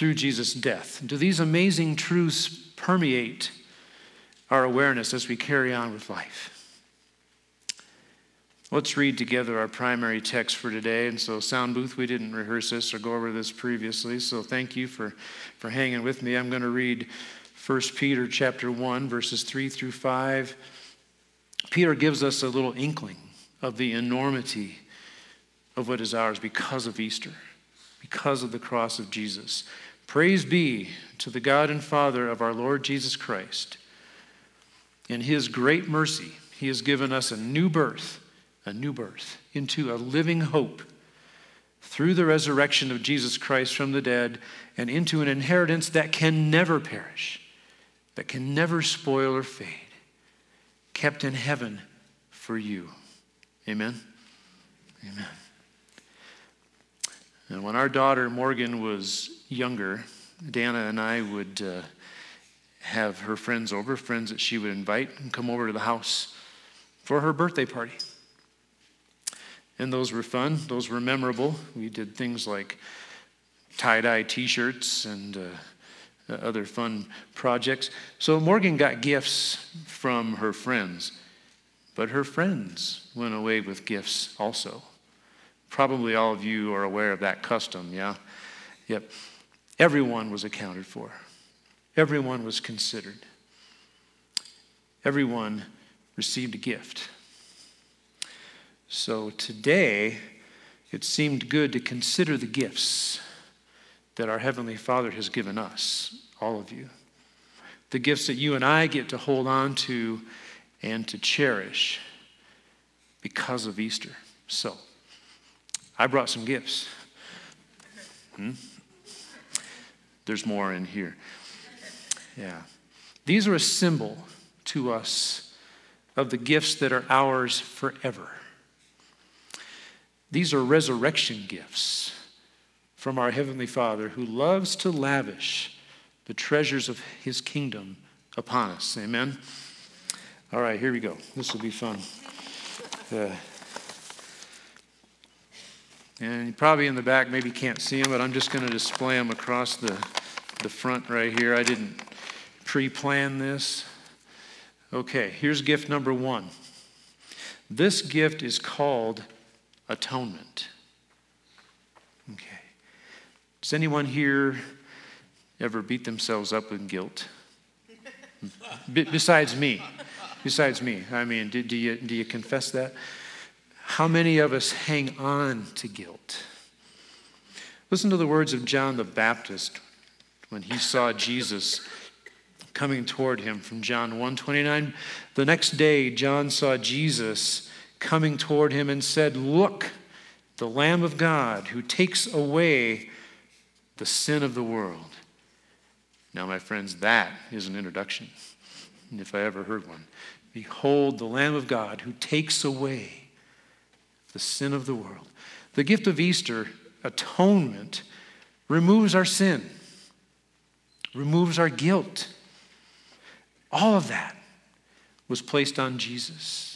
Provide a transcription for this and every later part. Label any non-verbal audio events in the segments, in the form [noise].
through Jesus' death? Do these amazing truths permeate our awareness as we carry on with life? Let's read together our primary text for today. And so, sound booth, we didn't rehearse this or go over this previously. So, thank you for, for hanging with me. I'm going to read 1 Peter chapter 1, verses 3 through 5. Peter gives us a little inkling of the enormity of what is ours because of Easter, because of the cross of Jesus. Praise be to the God and Father of our Lord Jesus Christ. In his great mercy, he has given us a new birth a new birth into a living hope through the resurrection of Jesus Christ from the dead and into an inheritance that can never perish, that can never spoil or fade, kept in heaven for you. Amen. Amen. And when our daughter Morgan was younger, Dana and I would uh, have her friends over, friends that she would invite, and come over to the house for her birthday party. And those were fun, those were memorable. We did things like tie dye t shirts and uh, other fun projects. So Morgan got gifts from her friends, but her friends went away with gifts also. Probably all of you are aware of that custom, yeah? Yep. Everyone was accounted for, everyone was considered, everyone received a gift. So today, it seemed good to consider the gifts that our Heavenly Father has given us, all of you. The gifts that you and I get to hold on to and to cherish because of Easter. So, I brought some gifts. Hmm? There's more in here. Yeah. These are a symbol to us of the gifts that are ours forever. These are resurrection gifts from our Heavenly Father who loves to lavish the treasures of His kingdom upon us. Amen? All right, here we go. This will be fun. Uh, and you probably in the back maybe can't see them, but I'm just going to display them across the, the front right here. I didn't pre plan this. Okay, here's gift number one. This gift is called atonement. Okay. Does anyone here ever beat themselves up with guilt? [laughs] B- besides me. Besides me. I mean, do, do, you, do you confess that? How many of us hang on to guilt? Listen to the words of John the Baptist when he saw Jesus coming toward him from John 1:29. The next day John saw Jesus coming toward him and said, Look, the Lamb of God who takes away the sin of the world. Now, my friends, that is an introduction, if I ever heard one. Behold, the Lamb of God who takes away the sin of the world. The gift of Easter, atonement, removes our sin, removes our guilt. All of that was placed on Jesus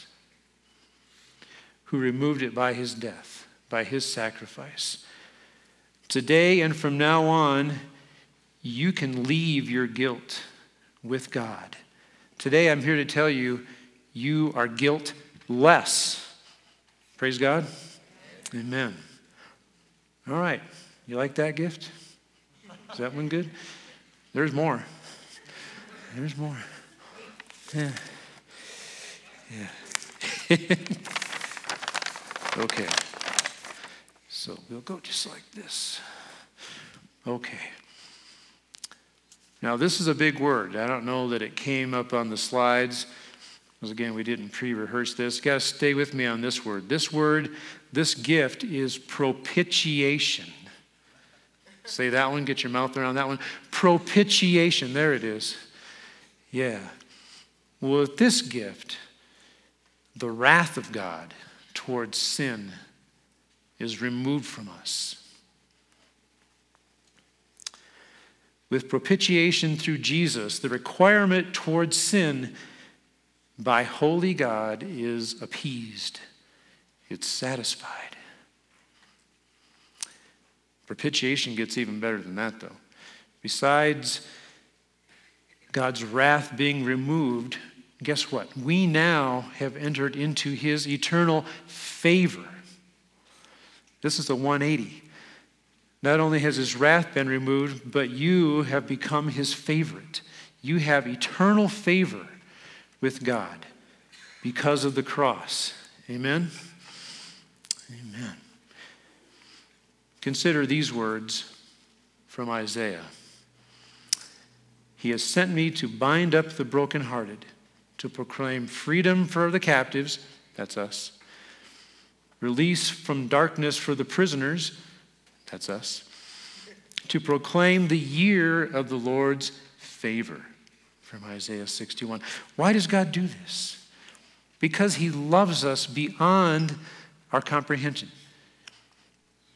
who removed it by his death, by his sacrifice. Today and from now on, you can leave your guilt with God. Today, I'm here to tell you, you are guiltless. Praise God. Amen. All right. You like that gift? Is that one good? There's more. There's more. Yeah. Yeah. [laughs] Okay. So we'll go just like this. Okay. Now, this is a big word. I don't know that it came up on the slides. Because again, we didn't pre rehearse this. Guys, stay with me on this word. This word, this gift is propitiation. Say that one, get your mouth around that one. Propitiation. There it is. Yeah. Well, with this gift, the wrath of God towards sin is removed from us. With propitiation through Jesus, the requirement towards sin by holy God is appeased, it's satisfied. Propitiation gets even better than that, though. Besides God's wrath being removed, guess what? We now have entered into his eternal favor. This is the 180. Not only has his wrath been removed, but you have become his favorite. You have eternal favor with God because of the cross. Amen? Amen. Consider these words from Isaiah He has sent me to bind up the brokenhearted, to proclaim freedom for the captives, that's us, release from darkness for the prisoners, that's us, to proclaim the year of the Lord's favor, from Isaiah 61. Why does God do this? Because He loves us beyond our comprehension.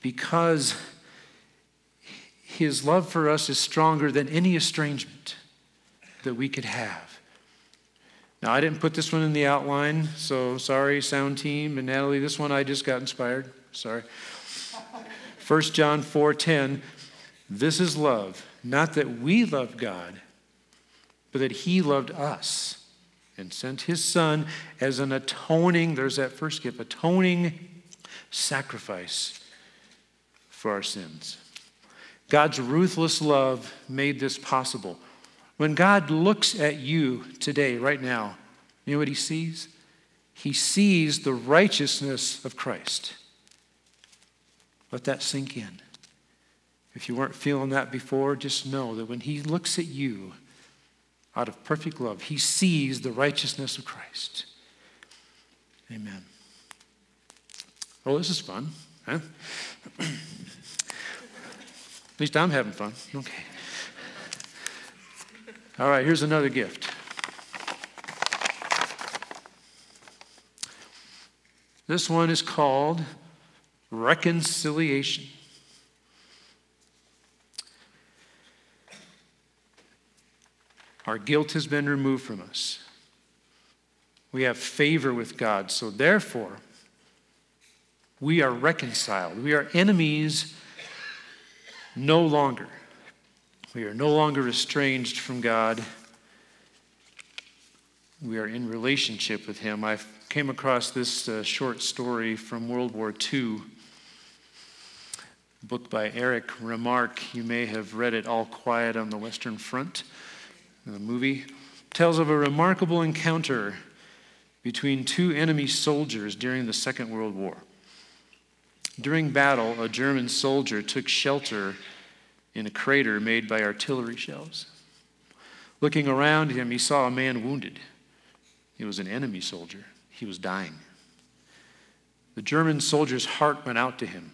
Because His love for us is stronger than any estrangement that we could have. Now, I didn't put this one in the outline, so sorry, sound team and Natalie. This one I just got inspired. Sorry. 1 John 4:10 This is love, not that we love God, but that he loved us and sent his son as an atoning, there's that first gift, atoning sacrifice for our sins. God's ruthless love made this possible. When God looks at you today, right now, you know what he sees? He sees the righteousness of Christ. Let that sink in. If you weren't feeling that before, just know that when he looks at you, out of perfect love, he sees the righteousness of Christ. Amen. Oh, this is fun. Huh? At least I'm having fun. Okay. All right, here's another gift. This one is called reconciliation. Our guilt has been removed from us. We have favor with God. So, therefore, we are reconciled. We are enemies no longer. We are no longer estranged from God. We are in relationship with Him. I came across this uh, short story from World War II, book by Eric Remarque. You may have read it, All Quiet on the Western Front the movie, tells of a remarkable encounter between two enemy soldiers during the Second World War. During battle, a German soldier took shelter in a crater made by artillery shells. Looking around him, he saw a man wounded. He was an enemy soldier. He was dying. The German soldier's heart went out to him.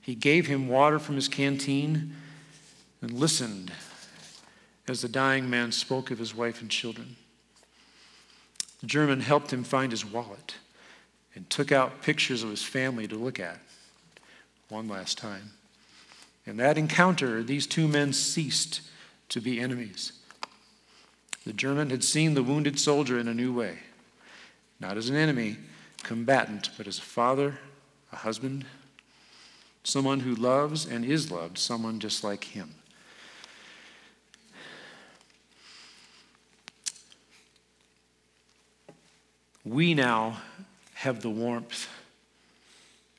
He gave him water from his canteen and listened as the dying man spoke of his wife and children. The German helped him find his wallet and took out pictures of his family to look at one last time. In that encounter, these two men ceased to be enemies. The German had seen the wounded soldier in a new way, not as an enemy, combatant, but as a father, a husband, someone who loves and is loved, someone just like him. We now have the warmth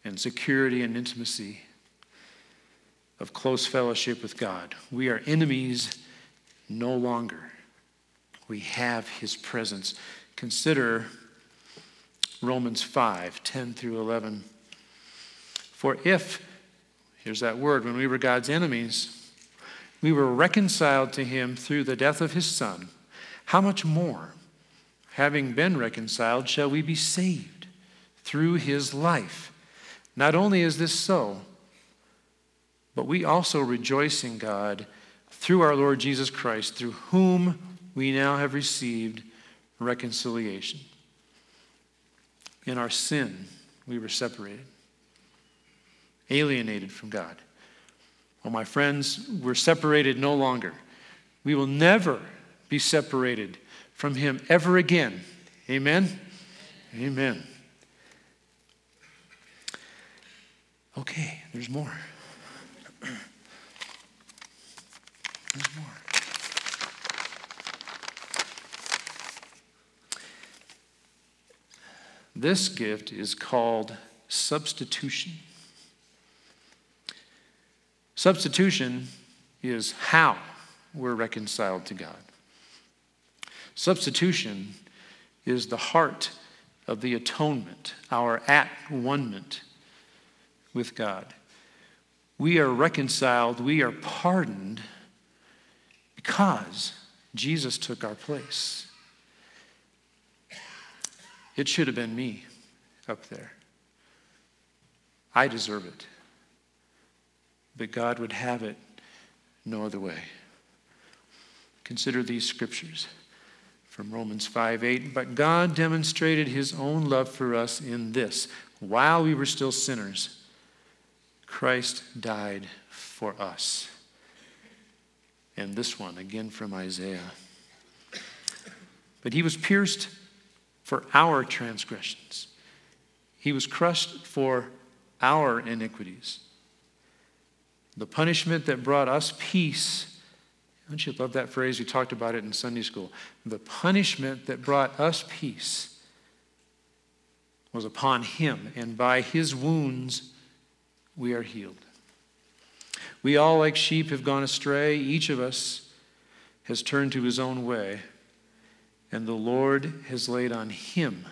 and security and intimacy of close fellowship with God. We are enemies no longer. We have his presence. Consider Romans 5 10 through 11. For if, here's that word, when we were God's enemies, we were reconciled to him through the death of his Son, how much more? Having been reconciled, shall we be saved through his life. Not only is this so, but we also rejoice in God through our Lord Jesus Christ, through whom we now have received reconciliation. In our sin, we were separated, alienated from God. Well, my friends, we're separated no longer. We will never be separated from him ever again. Amen? Amen. Okay, there's more. There's more. This gift is called substitution. Substitution is how we're reconciled to God. Substitution is the heart of the atonement, our at one with God. We are reconciled, we are pardoned because Jesus took our place. It should have been me up there. I deserve it. But God would have it no other way. Consider these scriptures from Romans 5 8. But God demonstrated his own love for us in this while we were still sinners, Christ died for us. And this one, again from Isaiah. But he was pierced for our transgressions, he was crushed for our iniquities. The punishment that brought us peace. Don't you love that phrase? We talked about it in Sunday school. The punishment that brought us peace was upon him, and by his wounds we are healed. We all, like sheep, have gone astray. Each of us has turned to his own way, and the Lord has laid on him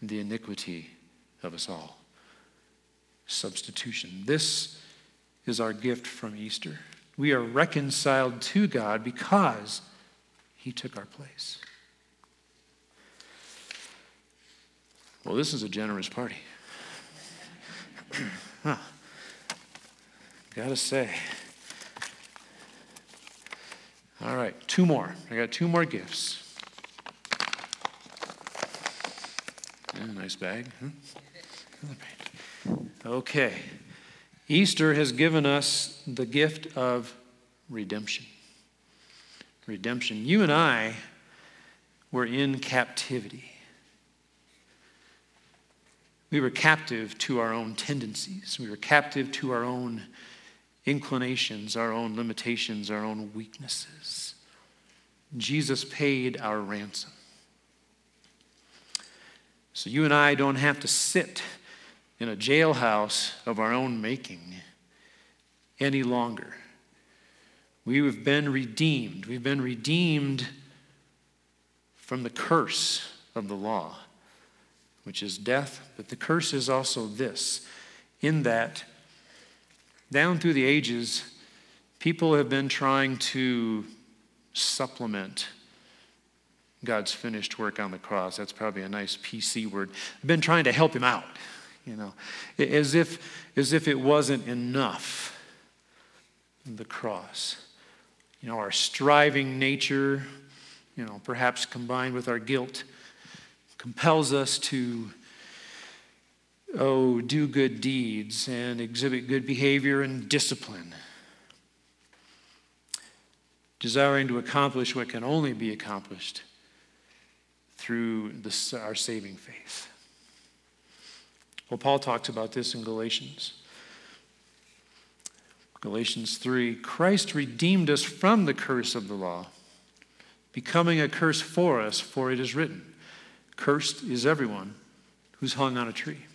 the iniquity of us all. Substitution. This is our gift from Easter. We are reconciled to God because he took our place. Well, this is a generous party. [clears throat] huh. Gotta say. All right, two more. I got two more gifts. Yeah, nice bag. Huh? Okay. Easter has given us the gift of redemption. Redemption. You and I were in captivity. We were captive to our own tendencies. We were captive to our own inclinations, our own limitations, our own weaknesses. Jesus paid our ransom. So you and I don't have to sit in a jailhouse of our own making any longer. We have been redeemed. We've been redeemed from the curse of the law, which is death. But the curse is also this in that, down through the ages, people have been trying to supplement God's finished work on the cross. That's probably a nice PC word. I've been trying to help him out you know, as if, as if it wasn't enough, the cross. You know, our striving nature, you know, perhaps combined with our guilt, compels us to, oh, do good deeds and exhibit good behavior and discipline, desiring to accomplish what can only be accomplished through the, our saving faith. Well, Paul talks about this in Galatians. Galatians 3 Christ redeemed us from the curse of the law, becoming a curse for us, for it is written, Cursed is everyone who's hung on a tree.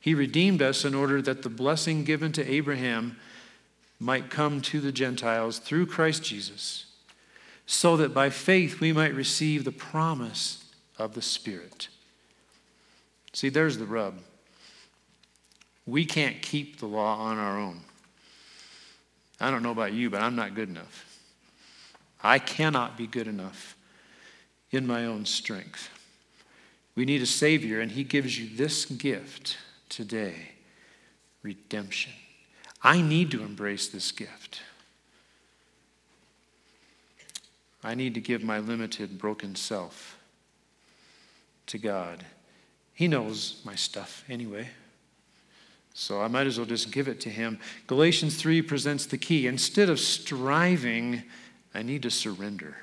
He redeemed us in order that the blessing given to Abraham might come to the Gentiles through Christ Jesus, so that by faith we might receive the promise of the Spirit. See, there's the rub. We can't keep the law on our own. I don't know about you, but I'm not good enough. I cannot be good enough in my own strength. We need a Savior, and He gives you this gift today redemption. I need to embrace this gift. I need to give my limited, broken self to God. He knows my stuff anyway. So I might as well just give it to him. Galatians 3 presents the key. Instead of striving, I need to surrender.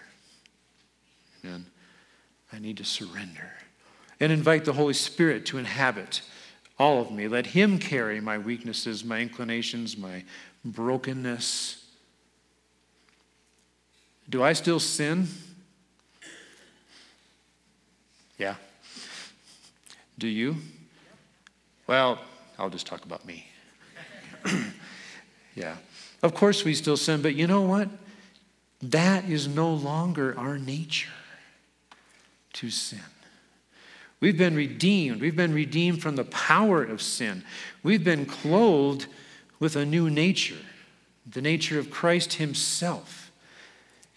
Amen. I need to surrender. And invite the Holy Spirit to inhabit all of me. Let Him carry my weaknesses, my inclinations, my brokenness. Do I still sin? Yeah. Do you? Well, I'll just talk about me. [clears throat] yeah. Of course we still sin, but you know what? That is no longer our nature to sin. We've been redeemed. We've been redeemed from the power of sin. We've been clothed with a new nature, the nature of Christ Himself.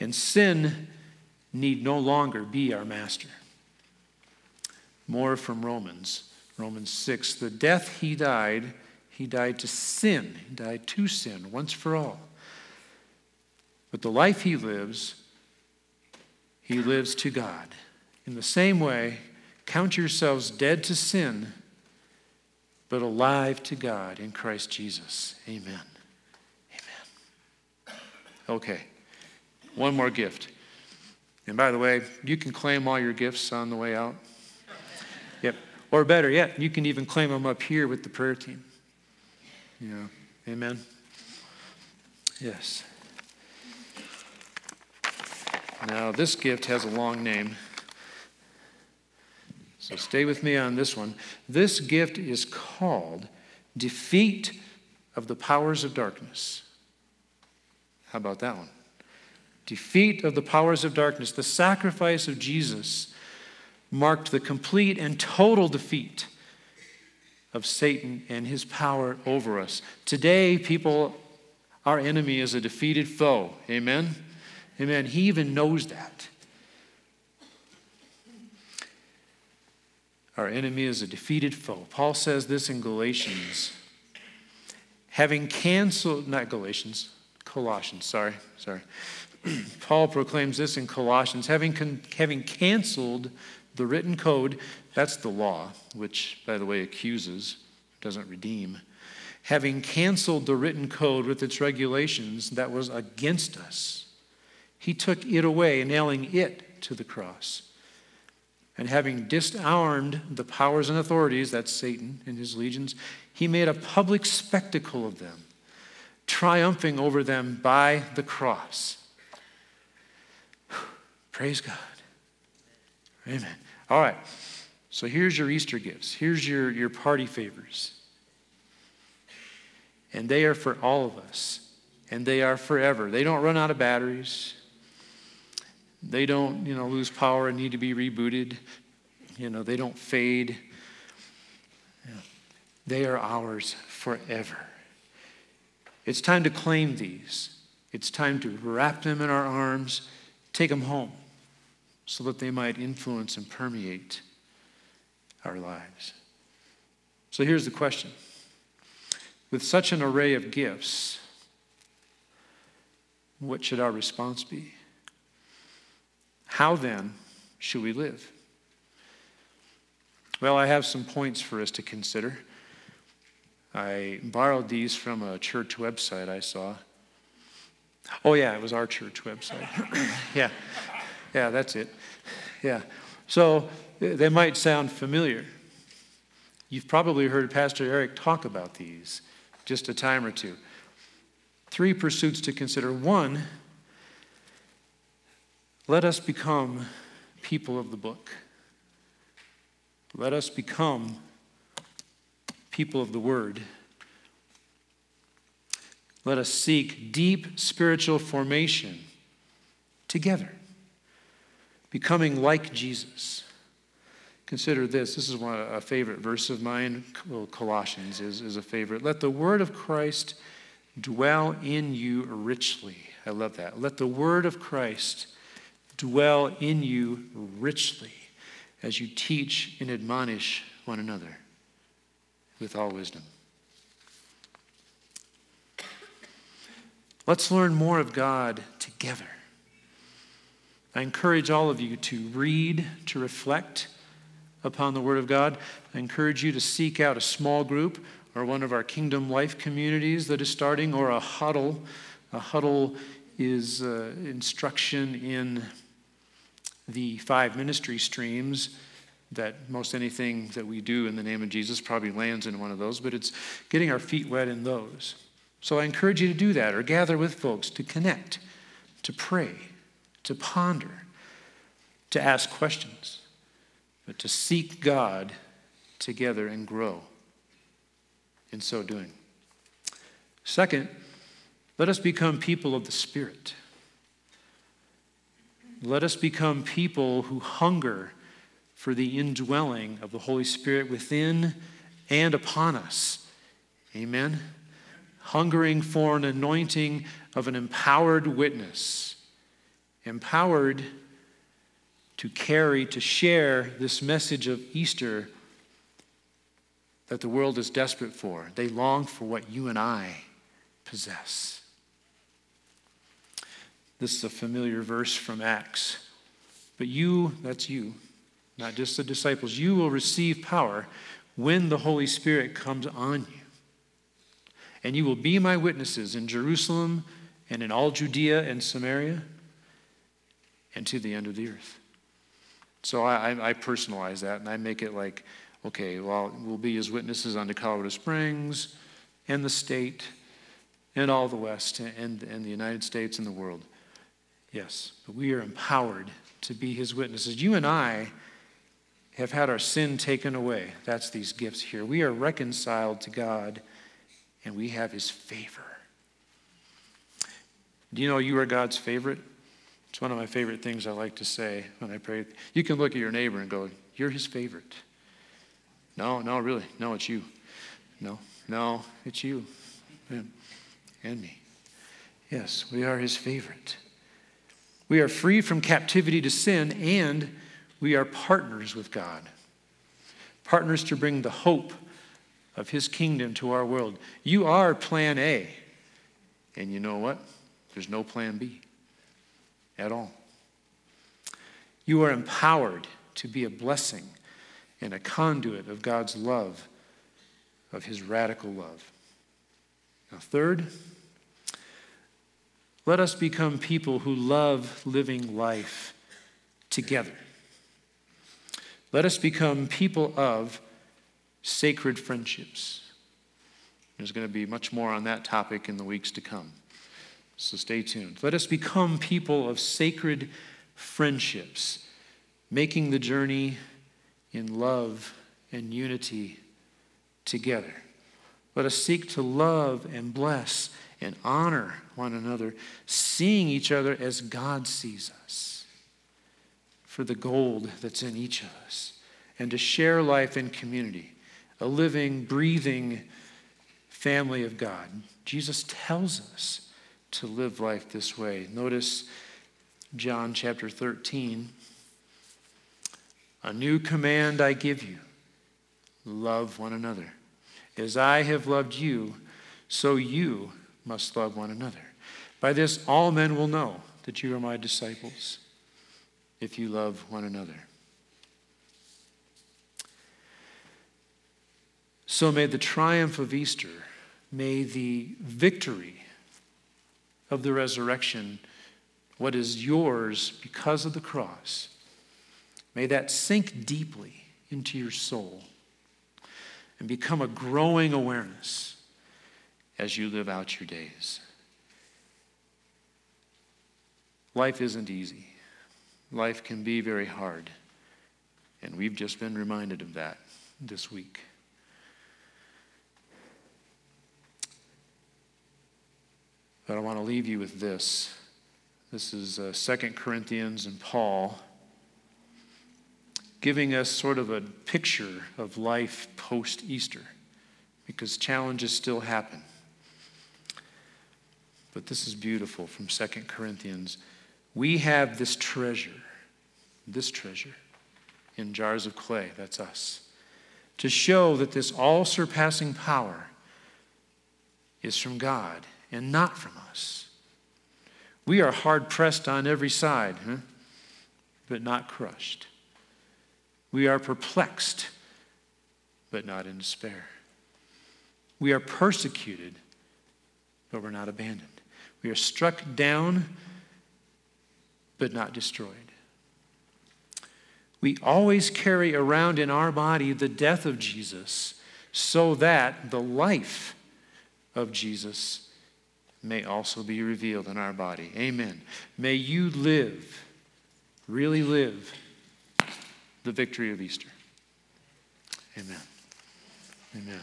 And sin need no longer be our master. More from Romans, Romans 6. The death He died, He died to sin. He died to sin once for all. But the life He lives, He lives to God. In the same way, Count yourselves dead to sin, but alive to God in Christ Jesus. Amen. Amen. Okay, one more gift. And by the way, you can claim all your gifts on the way out. Yep. Or better yet, you can even claim them up here with the prayer team. Yeah. Amen. Yes. Now, this gift has a long name. So stay with me on this one. This gift is called defeat of the powers of darkness. How about that one? Defeat of the powers of darkness. The sacrifice of Jesus marked the complete and total defeat of Satan and his power over us. Today, people, our enemy is a defeated foe. Amen? Amen. He even knows that. Our enemy is a defeated foe. Paul says this in Galatians. Having canceled, not Galatians, Colossians, sorry, sorry. [clears throat] Paul proclaims this in Colossians having, con, having canceled the written code, that's the law, which, by the way, accuses, doesn't redeem. Having canceled the written code with its regulations that was against us, he took it away, nailing it to the cross. And having disarmed the powers and authorities, that's Satan and his legions, he made a public spectacle of them, triumphing over them by the cross. Praise God. Amen. All right. So here's your Easter gifts. Here's your, your party favors. And they are for all of us. And they are forever. They don't run out of batteries. They don't, you know, lose power and need to be rebooted. You know, they don't fade. They are ours forever. It's time to claim these. It's time to wrap them in our arms, take them home, so that they might influence and permeate our lives. So here's the question With such an array of gifts, what should our response be? How then should we live? Well, I have some points for us to consider. I borrowed these from a church website I saw. Oh, yeah, it was our church website. [coughs] yeah, yeah, that's it. Yeah. So uh, they might sound familiar. You've probably heard Pastor Eric talk about these just a time or two. Three pursuits to consider. One, let us become people of the book. Let us become people of the word. Let us seek deep spiritual formation together, becoming like Jesus. Consider this. This is one, a favorite verse of mine. Well, Colossians is, is a favorite. Let the word of Christ dwell in you richly. I love that. Let the word of Christ dwell in you richly as you teach and admonish one another with all wisdom. Let's learn more of God together. I encourage all of you to read, to reflect upon the Word of God. I encourage you to seek out a small group or one of our Kingdom Life communities that is starting, or a huddle. A huddle is uh, instruction in the five ministry streams that most anything that we do in the name of Jesus probably lands in one of those, but it's getting our feet wet in those. So I encourage you to do that or gather with folks to connect, to pray, to ponder, to ask questions, but to seek God together and grow in so doing. Second, let us become people of the Spirit. Let us become people who hunger for the indwelling of the Holy Spirit within and upon us. Amen. Hungering for an anointing of an empowered witness, empowered to carry, to share this message of Easter that the world is desperate for. They long for what you and I possess. This is a familiar verse from Acts. But you, that's you, not just the disciples, you will receive power when the Holy Spirit comes on you. And you will be my witnesses in Jerusalem and in all Judea and Samaria and to the end of the earth. So I, I, personalize that and I make it like, okay, well, we'll be his witnesses unto Colorado Springs and the state and all the West and, and the United States and the world. Yes, but we are empowered to be his witnesses. You and I have had our sin taken away. That's these gifts here. We are reconciled to God and we have his favor. Do you know you are God's favorite? It's one of my favorite things I like to say when I pray. You can look at your neighbor and go, You're his favorite. No, no, really. No, it's you. No, no, it's you. Him and me. Yes, we are his favorite. We are free from captivity to sin, and we are partners with God. Partners to bring the hope of His kingdom to our world. You are plan A. And you know what? There's no plan B at all. You are empowered to be a blessing and a conduit of God's love, of His radical love. Now, third, let us become people who love living life together. Let us become people of sacred friendships. There's going to be much more on that topic in the weeks to come. So stay tuned. Let us become people of sacred friendships, making the journey in love and unity together. Let us seek to love and bless and honor one another, seeing each other as God sees us for the gold that's in each of us, and to share life in community, a living, breathing family of God. Jesus tells us to live life this way. Notice John chapter 13. A new command I give you love one another. As I have loved you, so you must love one another. By this, all men will know that you are my disciples if you love one another. So may the triumph of Easter, may the victory of the resurrection, what is yours because of the cross, may that sink deeply into your soul and become a growing awareness as you live out your days. Life isn't easy. Life can be very hard. And we've just been reminded of that this week. But I want to leave you with this. This is uh, 2 Corinthians and Paul giving us sort of a picture of life post Easter because challenges still happen. But this is beautiful from 2 Corinthians. We have this treasure, this treasure, in jars of clay, that's us, to show that this all surpassing power is from God and not from us. We are hard pressed on every side, huh? but not crushed. We are perplexed, but not in despair. We are persecuted, but we're not abandoned. We are struck down, but not destroyed. We always carry around in our body the death of Jesus so that the life of Jesus may also be revealed in our body. Amen. May you live, really live, the victory of Easter. Amen. Amen.